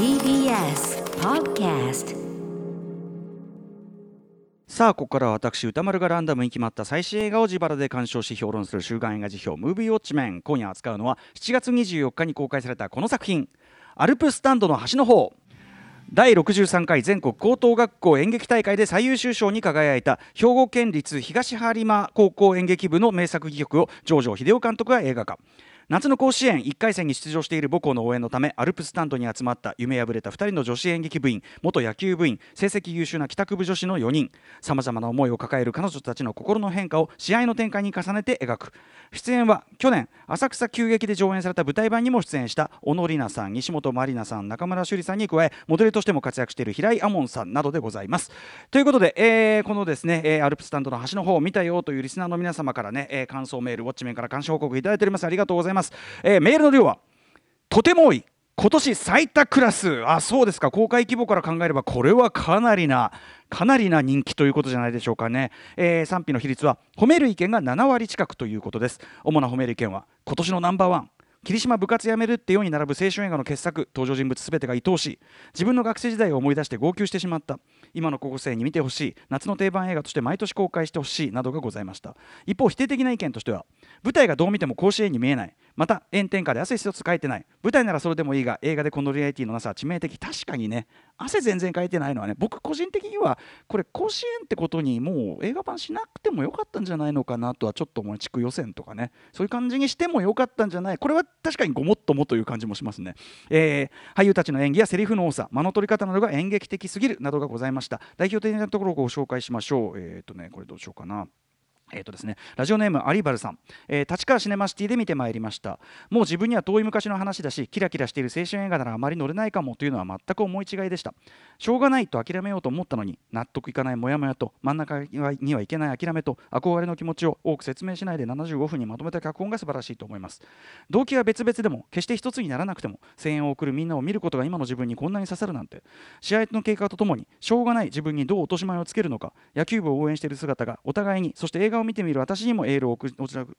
TBS Podcast さあここからは私歌丸がランダムに決まった最新映画を自腹で鑑賞し評論する週刊映画辞表「ムービーウォッチメン」今夜扱うのは7月24日に公開されたこの作品「アルプスタンドの端の方」第63回全国高等学校演劇大会で最優秀賞に輝いた兵庫県立東播磨高校演劇部の名作戯曲を上條秀夫監督が映画化。夏の甲子園1回戦に出場している母校の応援のためアルプススタンドに集まった夢破れた2人の女子演劇部員元野球部員成績優秀な帰宅部女子の4人さまざまな思いを抱える彼女たちの心の変化を試合の展開に重ねて描く。出演は去年浅草急激で上演された舞台版にも出演した小野里奈さん西本まりなさん中村朱里さんに加えモデルとしても活躍している平井亞門さんなどでございます。ということで、えーこのですね、えーアルプススタンドの端の方を見たよというリスナーの皆様からね、えー感想メールウォッチメンから感謝報告いただいております。ありがとうございます、ます。えーメールの量はとても多い。今年最多クラス。あそうですか。公開規模から考えればこれはかなりなかなりな人気ということじゃないでしょうかね、えー賛否の比率は褒める意見が7割近くということです。主な褒める意見は今年のナンバーワン。霧島部活やめるって世に並ぶ青春映画の傑作。登場人物すべてが愛おしい。自分の学生時代を思い出して号泣してしまった。今の高校生に見てほしい。夏の定番映画として毎年公開してほしいなどがございました。一方否定的な意見としては舞台がどう見ても甲子園に見えない。また炎天下で汗一つかいてない。舞台ならそれでもいいが映画でこのリアリティのなさは致命的。確かにね汗全然かいてないのはね僕個人的にはこれ甲子園ってことにもう映画版しなくてもよかったんじゃないのかなとはちょっと思い地区予選とかね。そういう感じにしてもよかったんじゃない。これは確かにごもっともという感じもしますね、えー俳優たちの演技やセリフの多さ間の取り方などが演劇的すぎるなどがございました。代表的なところをご紹介しましょう。えっ、とねこれどうしようかな。えーとですね、ラジオネームアリバルさん、えー立川シネマシティで見てまいりました。もう自分には遠い昔の話だしキラキラしている青春映画ならあまり乗れないかもというのは全く思い違いでした。しょうがないと諦めようと思ったのに納得いかないモヤモヤと真ん中にはいけない諦めと憧れの気持ちを多く説明しないで75分にまとめた脚本が素晴らしいと思います。動機は別々でも決して一つにならなくても声援を送るみんなを見ることが今の自分にこんなに刺さるなんて。試合の経過とともにしょうがない自分にどう落とし前をつけるのか野球部を応援している姿がお互いにそして映画を見てみる私にもエールを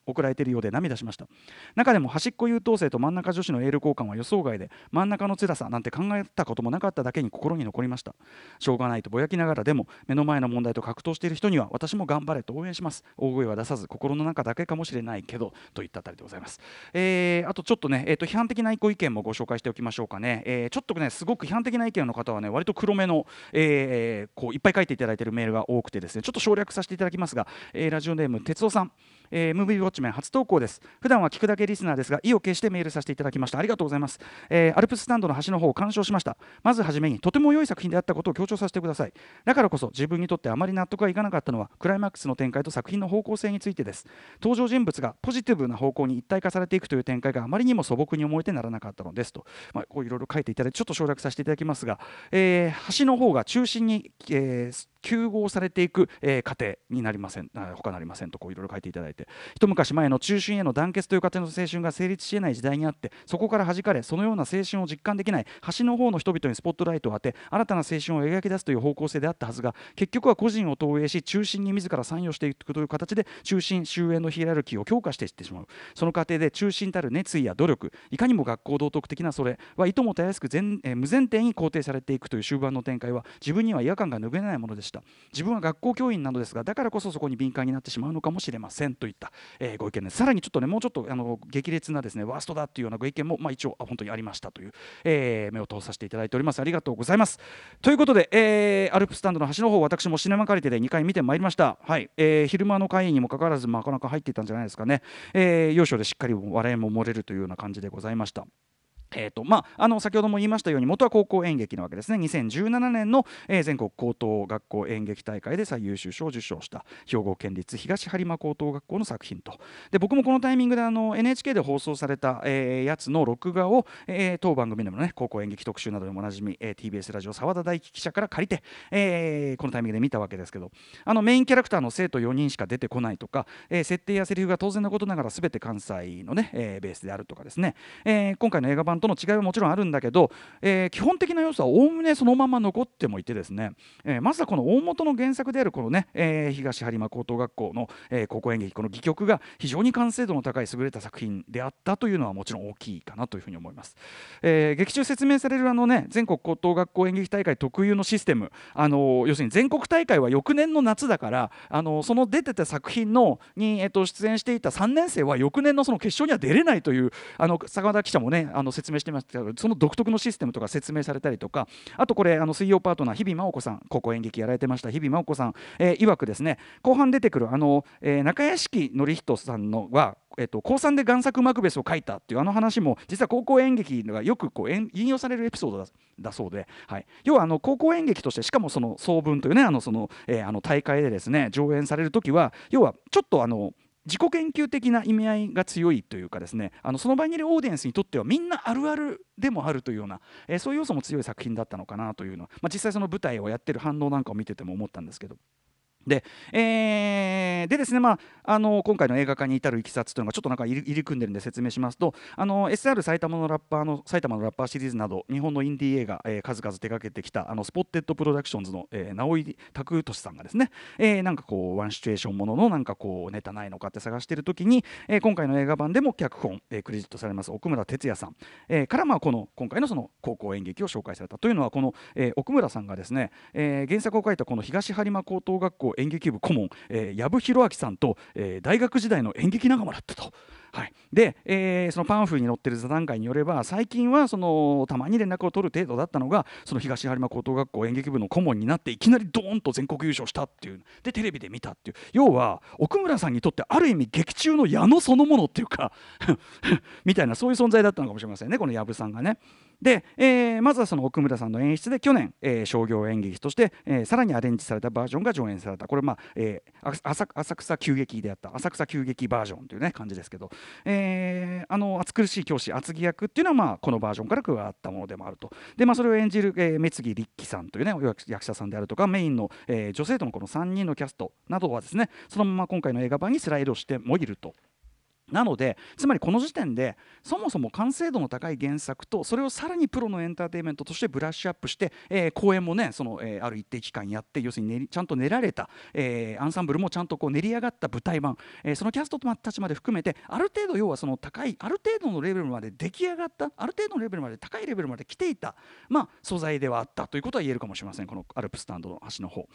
送られているようで涙しました。中でも端っこ優等生と真ん中女子のエール交換は予想外で真ん中の辛さなんて考えたこともなかっただけに心に残りました。しょうがないとぼやきながらでも目の前の問題と格闘している人には私も頑張れと応援します。大声は出さず心の中だけかもしれないけどといったあたりでございます、えーあとちょっとね、えー、と批判的なご意見もご紹介しておきましょうかね、えーちょっとねすごく批判的な意見の方はね割と黒めの、えーこういっぱい書いていただいているメールが多くてですねちょっと省略させていただきますが、えーラジオネーム哲夫さん。えームービーウォッチメン初投稿です。普段は聞くだけリスナーですが意を決してメールさせていただきました。ありがとうございます、えーアルプススタンドの端の方を鑑賞しました。まずはじめにとても良い作品であったことを強調させてください。だからこそ自分にとってあまり納得がいかなかったのはクライマックスの展開と作品の方向性についてです。登場人物がポジティブな方向に一体化されていくという展開があまりにも素朴に思えてならなかったのですと、まあ、こういろいろ書いていただいてちょっと省略させていただきますが、えー橋の方が中心に、えー救合されていく、えー過程になりません。あ他なりませんとこういろいろ書いていただいて。一昔前の中心への団結という過程の青春が成立し得ない時代にあってそこから弾かれそのような青春を実感できない橋の方の人々にスポットライトを当て新たな青春を描き出すという方向性であったはずが結局は個人を投影し中心に自ら参与していくという形で中心終焉のヒエラルキーを強化していってしまう。その過程で中心たる熱意や努力いかにも学校道徳的なそれはいともたやすく全、えー無前提に肯定されていくという終盤の展開は自分には違和感が拭えないものでした。自分は学校教員なのですがだからこそそこに敏感になってしまうのかもしれませんといった、えーご意見です。さらにちょっとねもうちょっとあの激烈なですねワーストだっていうようなご意見も、まあ、一応本当にありましたという、えー目を通させていただいております。ありがとうございます。ということで、えーアルプスタンドの端の方私もシネマカリテで2回見てまいりました。はい、えー昼間の会にもかかわらずなかなか入っていたんじゃないですかね、えー要所でしっかり笑いも漏れるというような感じでございました。えーとまあ、あの先ほども言いましたように元は高校演劇なわけですね。2017年の、えー全国高等学校演劇大会で最優秀賞を受賞した兵庫県立東播磨高等学校の作品と。で僕もこのタイミングであの NHK で放送された、えーやつの録画を、えー当番組でもね高校演劇特集などでもおなじみ、えー TBS ラジオ澤田大樹記者から借りて、えーこのタイミングで見たわけですけどあのメインキャラクターの生徒4人しか出てこないとか、えー設定やセリフが当然のことながら全て関西のね、えーベースであるとかですね、えー今回の映画版との違いはもちろんあるんだけど、えー、基本的な要素はおおむねそのまま残ってもいてですね、えー、まずはこの大元の原作であるこのね、えー、東播磨高等学校の、えー、高校演劇この戯曲が非常に完成度の高い優れた作品であったというのはもちろん大きいかなというふうに思います。えー、劇中説明されるあのね全国高等学校演劇大会特有のシステムあの要するに全国大会は翌年の夏だからあのその出てた作品のに、えっと、出演していた3年生は翌年のその決勝には出れないというあの坂田記者もねあの説明明してましたけどその独特のシステムとか説明されたりとかあとこれあの水曜パートナー日比真央子さん高校演劇やられてました。日比真央子さん、えー、曰くですね後半出てくるあの、えー、中屋敷典人さんのはえっと、高3で贋作マクベスを書いたっていうあの話も実は高校演劇がよくこう引用されるエピソードだだそうで、はい、要はあの高校演劇としてしかもその総文というねあのその、えー、あの大会でですね上演される時は要はちょっとあの自己言及的な意味合いが強いというかですねあのその場にいるオーディエンスにとってはみんなあるあるでもあるというような、えー、そういう要素も強い作品だったのかなというのは、まあ、実際その舞台をやってる反応なんかを見てても思ったんですけど。で,、えー、でですね、まあ、あの今回の映画化に至るいきさつというのがちょっとなんか入り組んでるんで説明しますとあの SR 埼玉のラッパーの埼玉のラッパーシリーズなど日本のインディー映画、えー、数々手掛けてきたあの SPOTTED PRODUCTIONS の、えー、直井卓俊さんがですね、えー、なんかこうワンシチュエーションもののなんかこうネタないのかって探している時に、えー、今回の映画版でも脚本、えー、クレジットされます奥村哲也さん、えー、からまあこの今回のその高校演劇を紹介されたというのはこの、えー、奥村さんがですね、えー、原作を書いたこの東播磨高等学校演劇部顧問えー、藪弘明さんと、えー、大学時代の演劇仲間だったと。はい、で、えー、そのパンフに載ってる座談会によれば最近はそのたまに連絡を取る程度だったのがその東播磨高等学校演劇部の顧問になっていきなりドーンと全国優勝したっていうでテレビで見たっていう。要は奥村さんにとってある意味劇中の矢野そのものっていうか みたいなそういう存在だったのかもしれませんねこの藪さんがね。で、えー、まずはその奥村さんの演出で去年、えー、商業演劇として、えー、さらにアレンジされたバージョンが上演された。これ、まあえー、浅浅草急激であった浅草急激バージョンという、ね、感じですけど、えー、あの暑苦しい教師厚木役っていうのは、まあ、このバージョンから加わったものでもあるとで、まあ、それを演じる、えー、目次立樹さんという、ね、役者さんであるとかメインの、えー、女性とのこの3人のキャストなどはですねそのまま今回の映画版にスライドしてもいると。なのでつまりこの時点でそもそも完成度の高い原作とそれをさらにプロのエンターテインメントとしてブラッシュアップして、えー、公演もねその、えー、ある一定期間やって要するに、ね、ちゃんと練られた、えー、アンサンブルもちゃんとこう練り上がった舞台版、えー、そのキャストたちまで含めてある程度要はその高いある程度のレベルまで出来上がったある程度のレベルまで高いレベルまで来ていた、まあ、素材ではあったということは言えるかもしれませんこのアルプスタンドの端の方。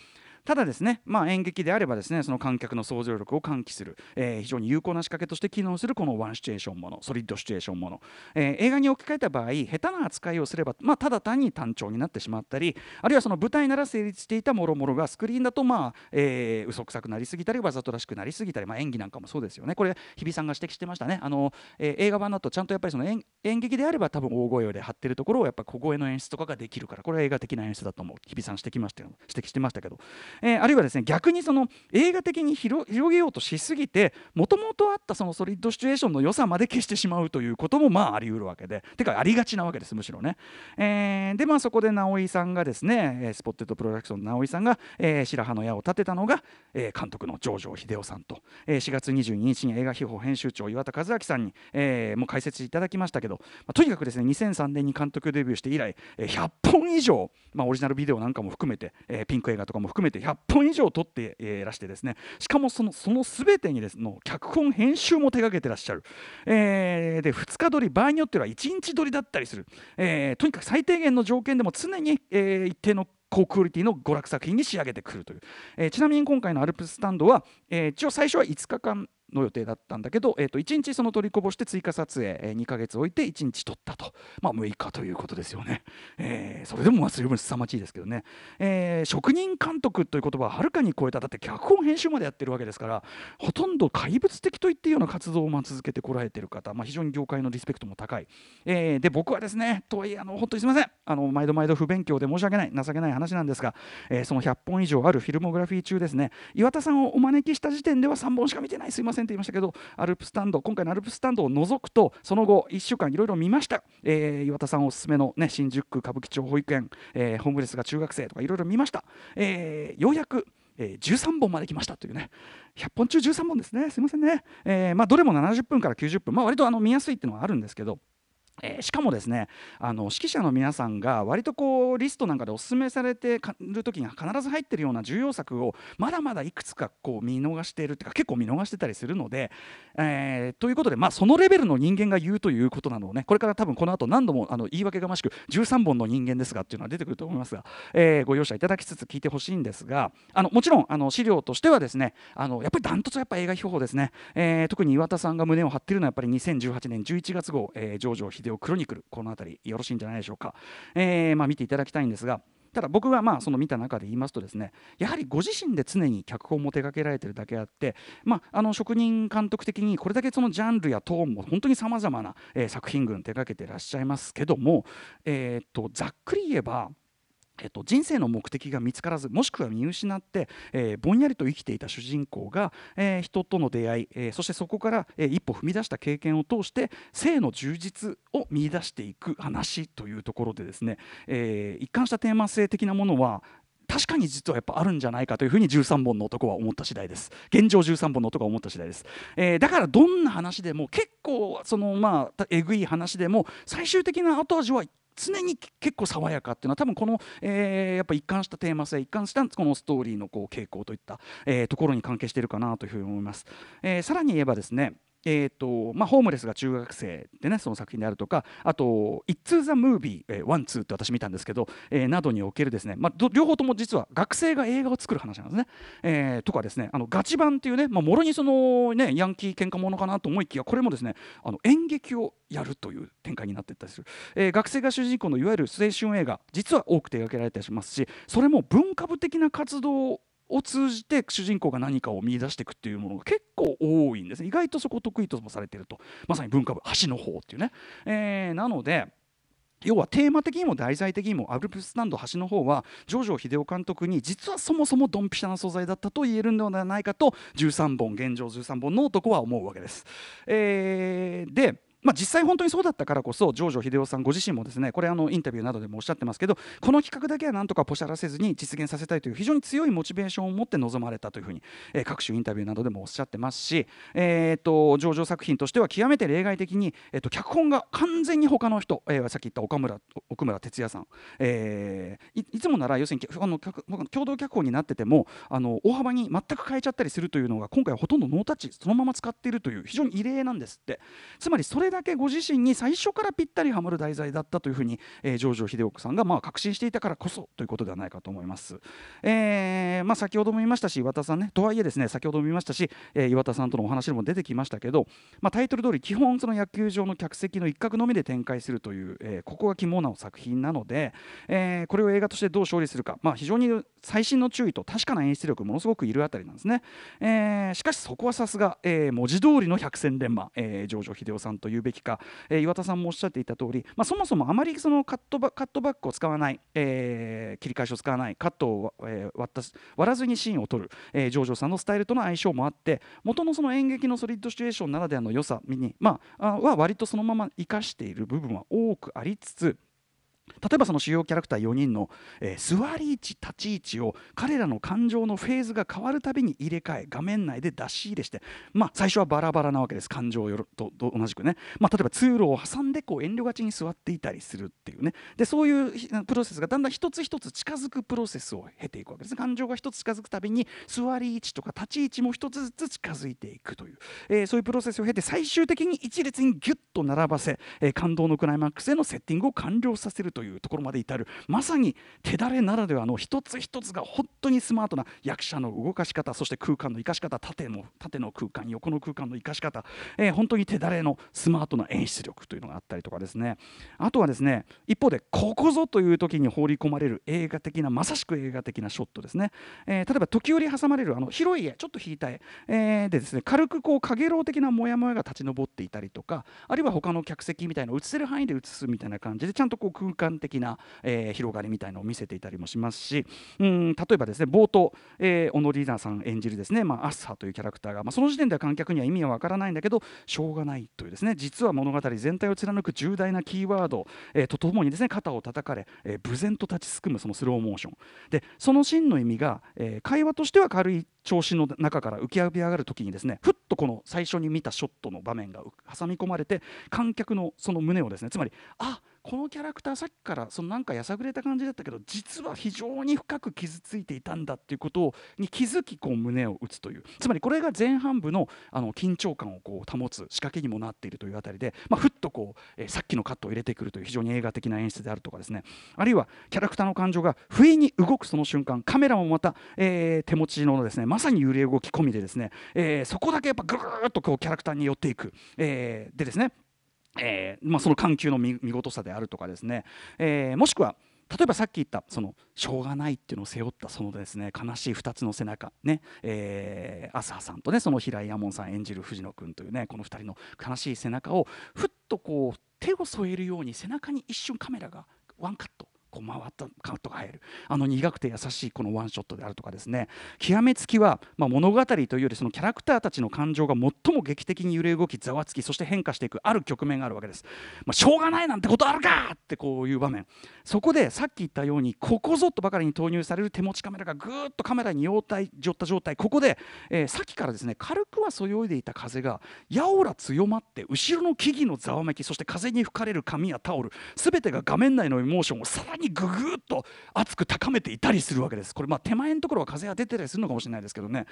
ただですね、まあ、演劇であればですねその観客の想像力を喚起する、えー、非常に有効な仕掛けとして機能するこのワンシチュエーションものソリッドシチュエーションもの、えー、映画に置き換えた場合下手な扱いをすれば、まあ、ただ単に単調になってしまったりあるいはその舞台なら成立していたもろもろがスクリーンだとまあ、えー、嘘くさくなりすぎたりわざとらしくなりすぎたり、まあ、演技なんかもそうですよね。これ日比さんが指摘してましたね。あの、えー、映画版だとちゃんとやっぱりその演劇であれば多分大声で張ってるところをやっぱ小声の演出とかができるからこれは映画的な演出だと思う。日比さん指摘ました指摘してましたけど、えー、あるいはですね逆にその映画的に広げようとしすぎてもともとあったそのソリッドシチュエーションの良さまで消してしまうということもまああり得るわけでてかありがちなわけですむしろね。えー、でまあそこで直井さんがですねスポッテッドプロダクションの直井さんが、えー、白羽の矢を立てたのが、えー、監督の上条秀夫さんと、えー、4月22日に映画秘宝編集長岩田和明さんに、えー、もう解説いただきましたけど、まあ、とにかくですね2003年に監督デビューして以来、えー、100本以上、まあ、オリジナルビデオなんかも含めて、えー、ピンク映画とかも含めて100本以上撮っていらしてですねしかもそのその全てにですの脚本編集も手掛けてらっしゃる、えー、で2日撮り場合によっては1日撮りだったりする、えー、とにかく最低限の条件でも常に、えー、一定の高クオリティの娯楽作品に仕上げてくるという、えー、ちなみに今回のアルプススタンドは、えー、一応最初は5日間の予定だったんだけど、えー、と1日その取りこぼして追加撮影、えー、2ヶ月置いて1日撮ったと、まあ、6日ということですよね、えー、それでもまあ十分凄まじいですけどね、えー、職人監督という言葉ははるかに超えた。だって脚本編集までやってるわけですからほとんど怪物的といっていいような活動をまあ続けてこられてる方、まあ、非常に業界のリスペクトも高い、えー、で僕はですねとはいえあの本当にすみません。あの毎度毎度不勉強で申し訳ない情けない話なんですが、えー、その100本以上あるフィルモグラフィー中ですね岩田さんをお招きした時点では3本しか見てない。すいません。言いましたけどアルプスタンド今回のアルプスタンドを除くとその後1週間いろいろ見ました、えー、岩田さんおすすめの、ね、新宿区歌舞伎町保育園、えー、ホームレスが中学生とかいろいろ見ました、えー、ようやくえー、13本まで来ましたというね。100本中13本ですね。すいませんね、えーまあ、どれも70分から90分、まあ、割とあの見やすいっていうのはあるんですけど。えー、しかもですねあの指揮者の皆さんが割とこうリストなんかでお勧めされてる時に必ず入ってるような重要作をまだまだいくつかこう見逃しているっていうか結構見逃してたりするので、えー、ということで、まあ、そのレベルの人間が言うということなのをねこれから多分この後何度もあの言い訳がましく13本の人間ですがっていうのは出てくると思いますが、えー、ご容赦いただきつつ聞いてほしいんですがあのもちろんあの資料としてはですねあのやっぱりダントツやっぱ映画標法ですね、えー、特に岩田さんが胸を張っているのはやっぱり2018年11月号「えー、ジョーデオクロニクル」この辺りよろしいんじゃないでしょうか、えーまあ、見ていただきたいんですがただ僕がまあその見た中で言いますとですねやはりご自身で常に脚本も手掛けられてるだけあって、まあ、あの職人監督的にこれだけそのジャンルやトーンも本当にさまざまな、え、作品群手掛けてらっしゃいますけども、えー、っとざっくり言えばえっと、人生の目的が見つからずもしくは見失って、えー、ぼんやりと生きていた主人公が、えー、人との出会い、えー、そしてそこから、え、一歩踏み出した経験を通して性の充実を見出していく話というところでですね、え、一貫したテーマ性的なものは確かに実はやっぱあるんじゃないかというふうに13本の男は思った次第です。現状13本の男は思った次第です、えー、だからどんな話でも結構そのまあえぐい話でも最終的な後味は常に結構爽やかっていうのは多分この、えー、やっぱ一貫したテーマ性一貫したこのストーリーのこう傾向といった、えー、ところに関係しているかなというふうに思います。えー、さらに言えばですねえーとまあ、ホームレスが中学生でねその作品であるとかあと「It's the Movie、えー、」って私見たんですけど、えー、などにおけるですね、まあ、両方とも実は学生が映画を作る話なんですね。えー、とかですねあのガチ版っていうね、まあ、もろにその、ね、ヤンキー喧嘩ものかなと思いきやこれもですねあの演劇をやるという展開になっていったりする、えー、学生が主人公のいわゆる青春映画実は多く手掛けられたりしますしそれも文化部的な活動を通じて主人公が何かを見出していくっていうものが結構多いんですね。意外とそこ得意ともされてると。まさに文化部橋の方っていうね、えー、なので要はテーマ的にも題材的にもアルプススタンド橋の方はジョジョ秀夫監督に実はそもそもドンピシャな素材だったと言えるのではないかと13本現状13本の男は思うわけです。えー、でまあ、実際本当にそうだったからこそジョージョ秀夫さんご自身もですねこれあのインタビューなどでもおっしゃってますけどこの企画だけはなんとかポシャらせずに実現させたいという非常に強いモチベーションを持って臨まれたというふうに、えー、各種インタビューなどでもおっしゃってますし、えーと、ジョージョ作品としては極めて例外的に、えーと、脚本が完全に他の人、えー、さっき言った岡村奥村哲也さん、えー、いつもなら要するにあの共同脚本になっててもあの大幅に全く変えちゃったりするというのが今回はほとんどノータッチそのまま使っているという非常に異例なんですって。つまりそれだけご自身に最初からぴったりはまる題材だったというふうに、えー、ジョージョ秀夫さんがまあ確信していたからこそということではないかと思います。えーまあ、先ほども言いましたし岩田さんねとはいえですね先ほども言いましたし、えー、岩田さんとのお話でも出てきましたけど、まあ、タイトル通り基本その野球場の客席の一角のみで展開するという、えー、ここが肝な作品なので、えー、これを映画としてどう勝利するか、まあ、非常に細心の注意と確かな演出力ものすごくいるあたりなんですね。えー、しかしそこはさすが、えー、文字通りの百戦錬磨、えー、ジョージョ秀夫さんというべきか、えー、岩田さんもおっしゃっていた通り、まあ、そもそもあまりそのカットバカットバックを使わない、えー、切り返しを使わないカットを、えー、割った割らずにシーンを撮る、えー、ジョージョさんのスタイルとの相性もあって元のその演劇のソリッドシチュエーションならではの良さに、まあ、は割とそのまま生かしている部分は多くありつつ例えばその主要キャラクター4人の、えー、座り位置立ち位置を彼らの感情のフェーズが変わるたびに入れ替え画面内で出し入れして、まあ、最初はバラバラなわけです。感情とと同じくね、まあ、例えば通路を挟んでこう遠慮がちに座っていたりするっていうね。でそういうプロセスがだんだん一つ一つ近づくプロセスを経ていくわけです。感情が一つ近づくたびに座り位置とか立ち位置も一つずつ近づいていくという、えー、そういうプロセスを経て最終的に一列にギュッと並ばせ、えー、感動のクライマックスへのセッティングを完了させるというところまで至る。まさに手だれならではの一つ一つが本当にスマートな役者の動かし方そして空間の生かし方縦の縦の空間横の空間の生かし方、えー、本当に手だれのスマートな演出力というのがあったりとかですね。あとはですね一方でここぞという時に放り込まれる映画的なまさしく映画的なショットですね、えー、例えば時折挟まれるあの広い絵ちょっと引いた絵、えー、でですね軽くこう影楼的なモヤモヤが立ち上っていたりとかあるいは他の客席みたいな映せる範囲で映すみたいな感じでちゃんとこう空間観的な、えー、広がりみたいのを見せていたりもしますしうん例えばですね冒頭、えー、小野里奈さん演じるですね、まあ、アッサーというキャラクターが、まあ、その時点では観客には意味はわからないんだけどしょうがないというですね実は物語全体を貫く重大なキーワード、えー、とともにですね肩を叩かれ、えー、無然と立ちすくむそのスローモーション。でその真の意味が、えー、会話としては軽い調子の中から浮き上がる時にですねふっとこの最初に見たショットの場面が挟み込まれて観客のその胸をですねつまりあっこのキャラクターさっきからそのなんかやさぐれた感じだったけど実は非常に深く傷ついていたんだっていうことに気づきこう胸を打つという。つまりこれが前半部のあの緊張感をこう保つ仕掛けにもなっているというあたりで、まあ、ふっとこう、えー、さっきのカットを入れてくるという非常に映画的な演出であるとかですね。あるいはキャラクターの感情が不意に動くその瞬間カメラもまた、えー、手持ちのですねまさに揺れ動き込みでですね、えー、そこだけやっぱぐーっとこうキャラクターに寄っていく、えー、でですねえーまあ、その緩急の見事さであるとかですね、えー、もしくは例えばさっき言ったそのしょうがないっていうのを背負ったそのですね悲しい2つの背中ね、えー、朝さんとねその平井亞門さん演じる藤野君というねこの2人の悲しい背中をふっとこう手を添えるように背中に一瞬カメラがワンカットこう回ったカットが入る。あの苦くて優しいこのワンショットであるとかですね。極めつきは、まあ、物語というよりそのキャラクターたちの感情が最も劇的に揺れ動きざわつきそして変化していくある局面があるわけです、まあ、しょうがないなんてことあるかってこういう場面。そこでさっき言ったようにここぞとばかりに投入される手持ちカメラがぐーっとカメラに寄った状態。ここで、えー、さっきからですね軽くはそよいでいた風がやおら強まって後ろの木々のざわめきそして風に吹かれる髪やタオル全てが画面内のエモーションをさらにぐぐっと熱く高めていたりするわけです。これまあ手前のところは風が出てたりするのかもしれないですけどね。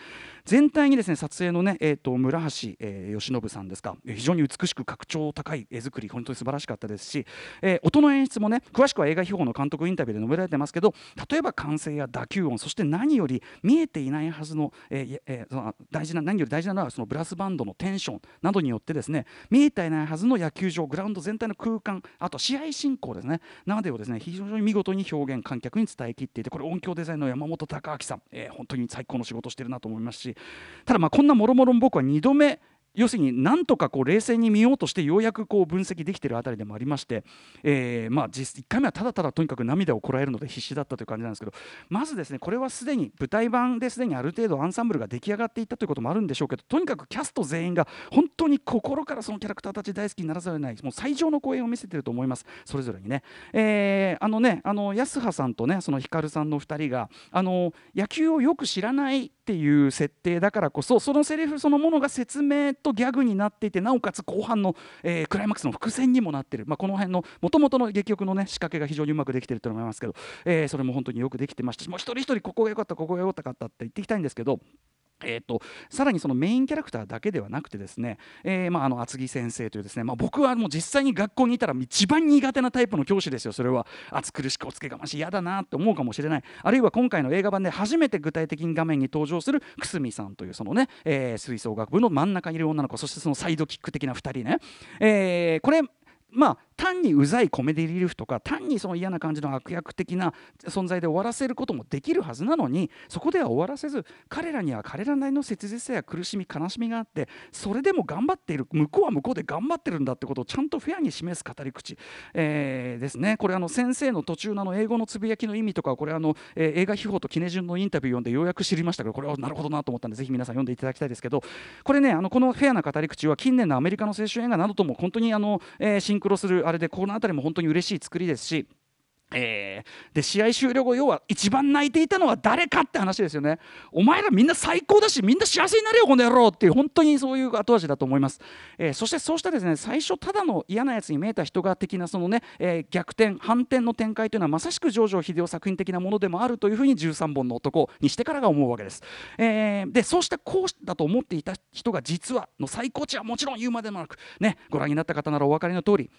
全体にですね撮影のね、えーと、村橋、えー、由伸さんですか。非常に美しく格調高い絵作り本当に素晴らしかったですし、えー、音の演出もね詳しくは映画秘宝の監督インタビューで述べられてますけど例えば歓声や打球音そして何より見えていないはずの,、えーえー、その大事な何より大事なのはそのブラスバンドのテンションなどによってですね見えていないはずの野球場グラウンド全体の空間あと試合進行ですね。などをですね非常に見事に表現観客に伝えきっていてこれ音響デザインの山本隆明さん、えー、本当に最高の仕事してるなと思いますしただまあこんなもろもろ僕は2度目要するになんとかこう冷静に見ようとしてようやくこう分析できているあたりでもありまして、えー、まあ実1回目はただただとにかく涙をこらえるので必死だったという感じなんですけどまずですねこれはすでに舞台版ですでにある程度アンサンブルが出来上がっていったということもあるんでしょうけどとにかくキャスト全員が本当に心からそのキャラクターたち大好きにならざるを得ないもう最上の公演を見せていると思います。それぞれにね、えー、あのねあの安葉さんとねその光さんの2人があの野球をよく知らないっていう設定だからこそそのセリフそのものが説明とギャグになっていてなおかつ後半の、えー、クライマックスの伏線にもなってる、まあ、この辺のもともとの劇曲の、ね、仕掛けが非常にうまくできてると思いますけど、えー、それも本当によくできてましたしもう一人一人ここが良かったここが良かったって言っていきたいんですけどえーと、さらにそのメインキャラクターだけではなくてですね、えーまあ、あの厚木先生というですね、まあ、僕はもう実際に学校にいたら一番苦手なタイプの教師ですよ。それは暑苦しくおつけがましい嫌だなって思うかもしれない。あるいは今回の映画版で初めて具体的に画面に登場する久住さんというそのね、えー、吹奏楽部の真ん中にいる女の子そしてそのサイドキック的な2人ね、えー、これまあ単にうざいコメディリリーフとか単にその嫌な感じの悪役的な存在で終わらせることもできるはずなのにそこでは終わらせず彼らには彼らなりの切実さや苦しみ悲しみがあってそれでも頑張っている向こうは向こうで頑張ってるんだってことをちゃんとフェアに示す語り口、えー、ですね。これあの先生の途中のあの英語のつぶやきの意味とかこれあの、えー、映画秘宝とキネジュンのインタビュー読んでようやく知りましたけどこれはなるほどなと思ったんでぜひ皆さん読んでいただきたいですけどこれねあのこのフェアな語り口は近年のアメリカの青春映画などとも本当にあの、えー、シンクロするあれでこの辺りも本当に嬉しい作りですしえー、で試合終了後要は一番泣いていたのは誰かって話ですよね。お前らみんな最高だしみんな幸せになれよこの野郎っていう本当にそういう後味だと思います、えー、そしてそうしたですね最初ただの嫌なやつに見えた人が的なそのね、えー、逆転反転の展開というのはまさしく上場秀夫作品的なものでもあるというふうに13本の男にしてからが思うわけです、え、でそうしたこうだと思っていた人が実はの最高値はもちろん言うまでもなくねご覧になった方ならお分かりの通り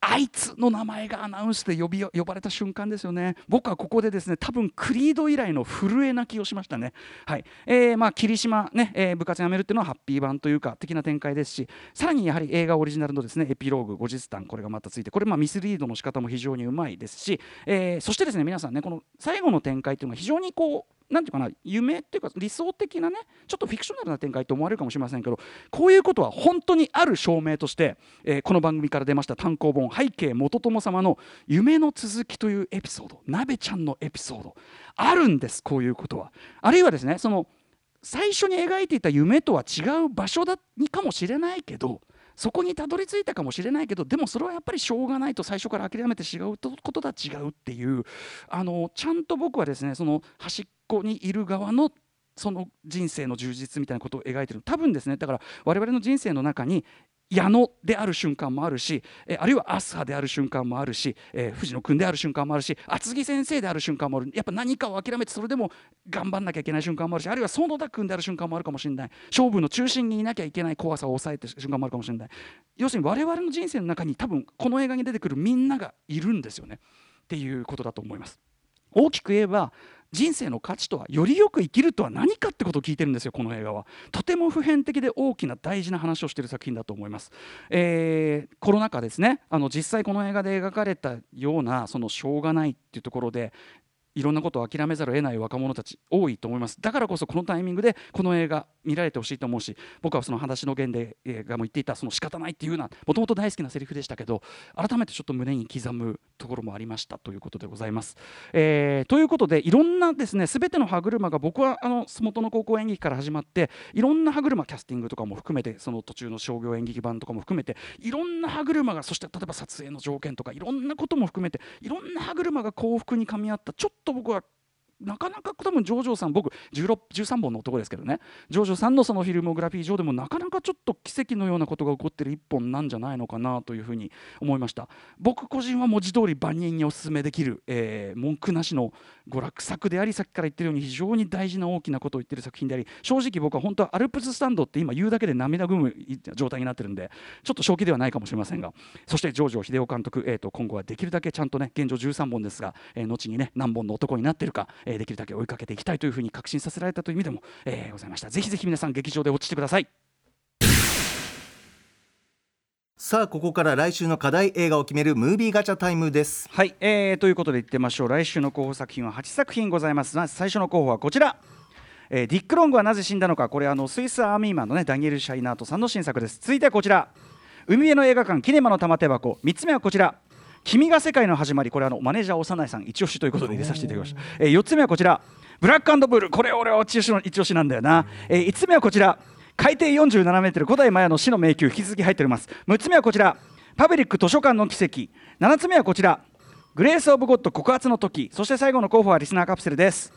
あいつの名前がアナウンスで呼び呼ばれた瞬間ですよね。僕はここでですね多分クリード以来の震え泣きをしましたね。はい。えー、まあ霧島ね、えー、部活辞めるっていうのはハッピー版というか的な展開ですしさらにやはり映画オリジナルのですねエピローグ後日談これがまたついてこれまあミスリードの仕方も非常にうまいですし、えー、そしてですね皆さんねこの最後の展開っていうのは非常にこうなんていうかな夢っていうか理想的なねちょっとフィクショナルな展開と思われるかもしれませんけどこういうことは本当にある証明として、えー、この番組から出ました単行本「背景元友様の夢の続き」というエピソード鍋ちゃんのエピソードあるんですこういうことは。あるいはですねその最初に描いていた夢とは違う場所だにかもしれないけどそこにたどり着いたかもしれないけどでもそれはやっぱりしょうがないと最初から諦めて違うことだ違うっていうあのちゃんと僕はですねその端っこにいる側のその人生の充実みたいなことを描いてる多分ですねだから我々の人生の中に矢野である瞬間もあるし、えあるいはアスハである瞬間もあるし、え、藤野君である瞬間もあるし厚木先生である瞬間もある。やっぱ何かを諦めてそれでも頑張んなきゃいけない瞬間もあるしあるいは園田君である瞬間もあるかもしれない。勝負の中心にいなきゃいけない怖さを抑えてる瞬間もあるかもしれない。要するに我々の人生の中に多分この映画に出てくるみんながいるんですよね。っていうことだと思います。大きく言えば人生の価値とはよりよく生きるとは何かってことを聞いてるんですよこの映画は。とても普遍的で大きな大事な話をしている作品だと思います、えー、コロナ禍ですね。あの実際この映画で描かれたようなそのしょうがないっていうところでいろんなことを諦めざるを得ない若者たち多いと思いますだからこそこのタイミングでこの映画見られてほしいと思うし僕はその話の源で映画も言っていたその仕方ないっていうのはもともと大好きなセリフでしたけど改めてちょっと胸に刻むところもありましたということでございます。えー、ということでいろんなですね全ての歯車が僕はあの元の高校演劇から始まっていろんな歯車キャスティングとかも含めてその途中の商業演劇版とかも含めていろんな歯車がそして例えば撮影の条件とかいろんなことも含めていろんな歯車が幸福にかみ合ったちょっとと僕はなかなか多分ジョージョさん僕13本の男ですけどね。ジョージョさんのそのフィルモグラフィー上でもなかなかちょっと奇跡のようなことが起こってる一本なんじゃないのかなというふうに思いました。僕個人は文字通り万人にお勧めできる、えー、文句なしの娯楽作でありさっきから言ってるように非常に大事な大きなことを言ってる作品であり正直僕は本当はアルプススタンドって今言うだけで涙ぐむ状態になってるんでちょっと正気ではないかもしれませんが。そしてジョージョ秀夫監督、えー、と今後はできるだけちゃんとね現状13本ですが、えー、後にね何本の男になってるか、えー、できるだけ追いかけていきたいというふうに確信させられたという意味でも、えー、ございました。ぜひぜひ皆さん劇場で落ちてください。さあここから来週の課題映画を決めるムービーガチャタイムです。はい、えー、ということで言ってみましょう。来週の候補作品は8作品ございます。最初の候補はこちら。えー、ディック・ロングはなぜ死んだのか。これあのスイスアーミーマンのねダニエル・シャイナートさんの新作です。続いてはこちら。海辺の映画館キネマの玉手箱。3つ目はこちら君が世界の始まりこれあのマネージャー長内さん一押しということで入れさせていただきました、えー、4つ目はこちら。ブラックブルこれ俺は一押しの一押しなんだよな、えー、5つ目はこちら。海底47メートル。古代マヤの死の迷宮。引き続き入っております。6つ目はこちら。パブリック図書館の奇跡。7つ目はこちら。グレース・オブ・ゴッド告発の時。そして最後の候補はリスナーカプセルです。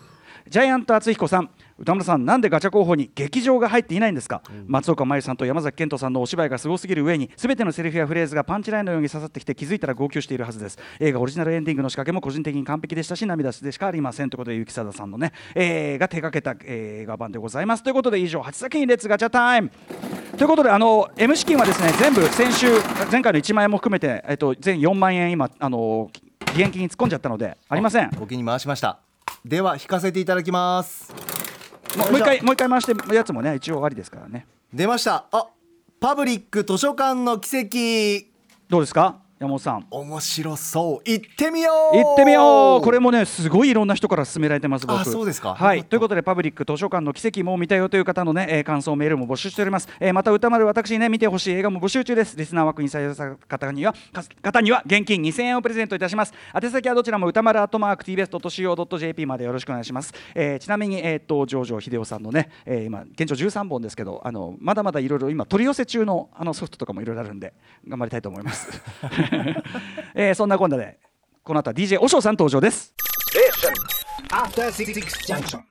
ジャイアント厚彦さん。宇多丸さんなんでガチャ候補に劇場が入っていないんですか、うん、松岡茉優さんと山崎賢人さんのお芝居がすごすぎる上に全てのセリフやフレーズがパンチラインのように刺さってきて気づいたら号泣しているはずです。映画オリジナルエンディングの仕掛けも個人的に完璧でしたし涙でしかありませんということで行定さんのね、えー、が手掛けた、えー、映画版でございます。ということで以上8作品 Let's ガチャタイムということであの M 資金はですね全部先週前回の1万円も含めて、えっと、全4万円今あの義援金に突っ込んじゃったのでありません。お気に回しました。では引かせていただきますもう一回もう一回回してやつもね一応ありですからね。出ました。あパブリック図書館の奇跡。どうですか？山本さん。面白そう。行ってみよう。行ってみよう。これもねすごいいろんな人から勧められてます僕。あそうですか。はい。ということでパブリック図書館の奇跡も見たよという方のね、えー、感想メールも募集しております、えー、また歌丸私にね見てほしい映画も募集中です。リスナー枠に採用された方には方には現金2000円をプレゼントいたします。宛先はどちらも歌丸アットマーク TBS.CO.JP までよろしくお願いします、えー、ちなみにえっ、ー、と上場秀夫さんのね、えー、今現状13本ですけどあのまだまだいろいろ今取り寄せ中のあのソフトとかもいろいろあるんで頑張りたいと思います えー、そんなこんなでこの後は DJ おしょうさん登場です。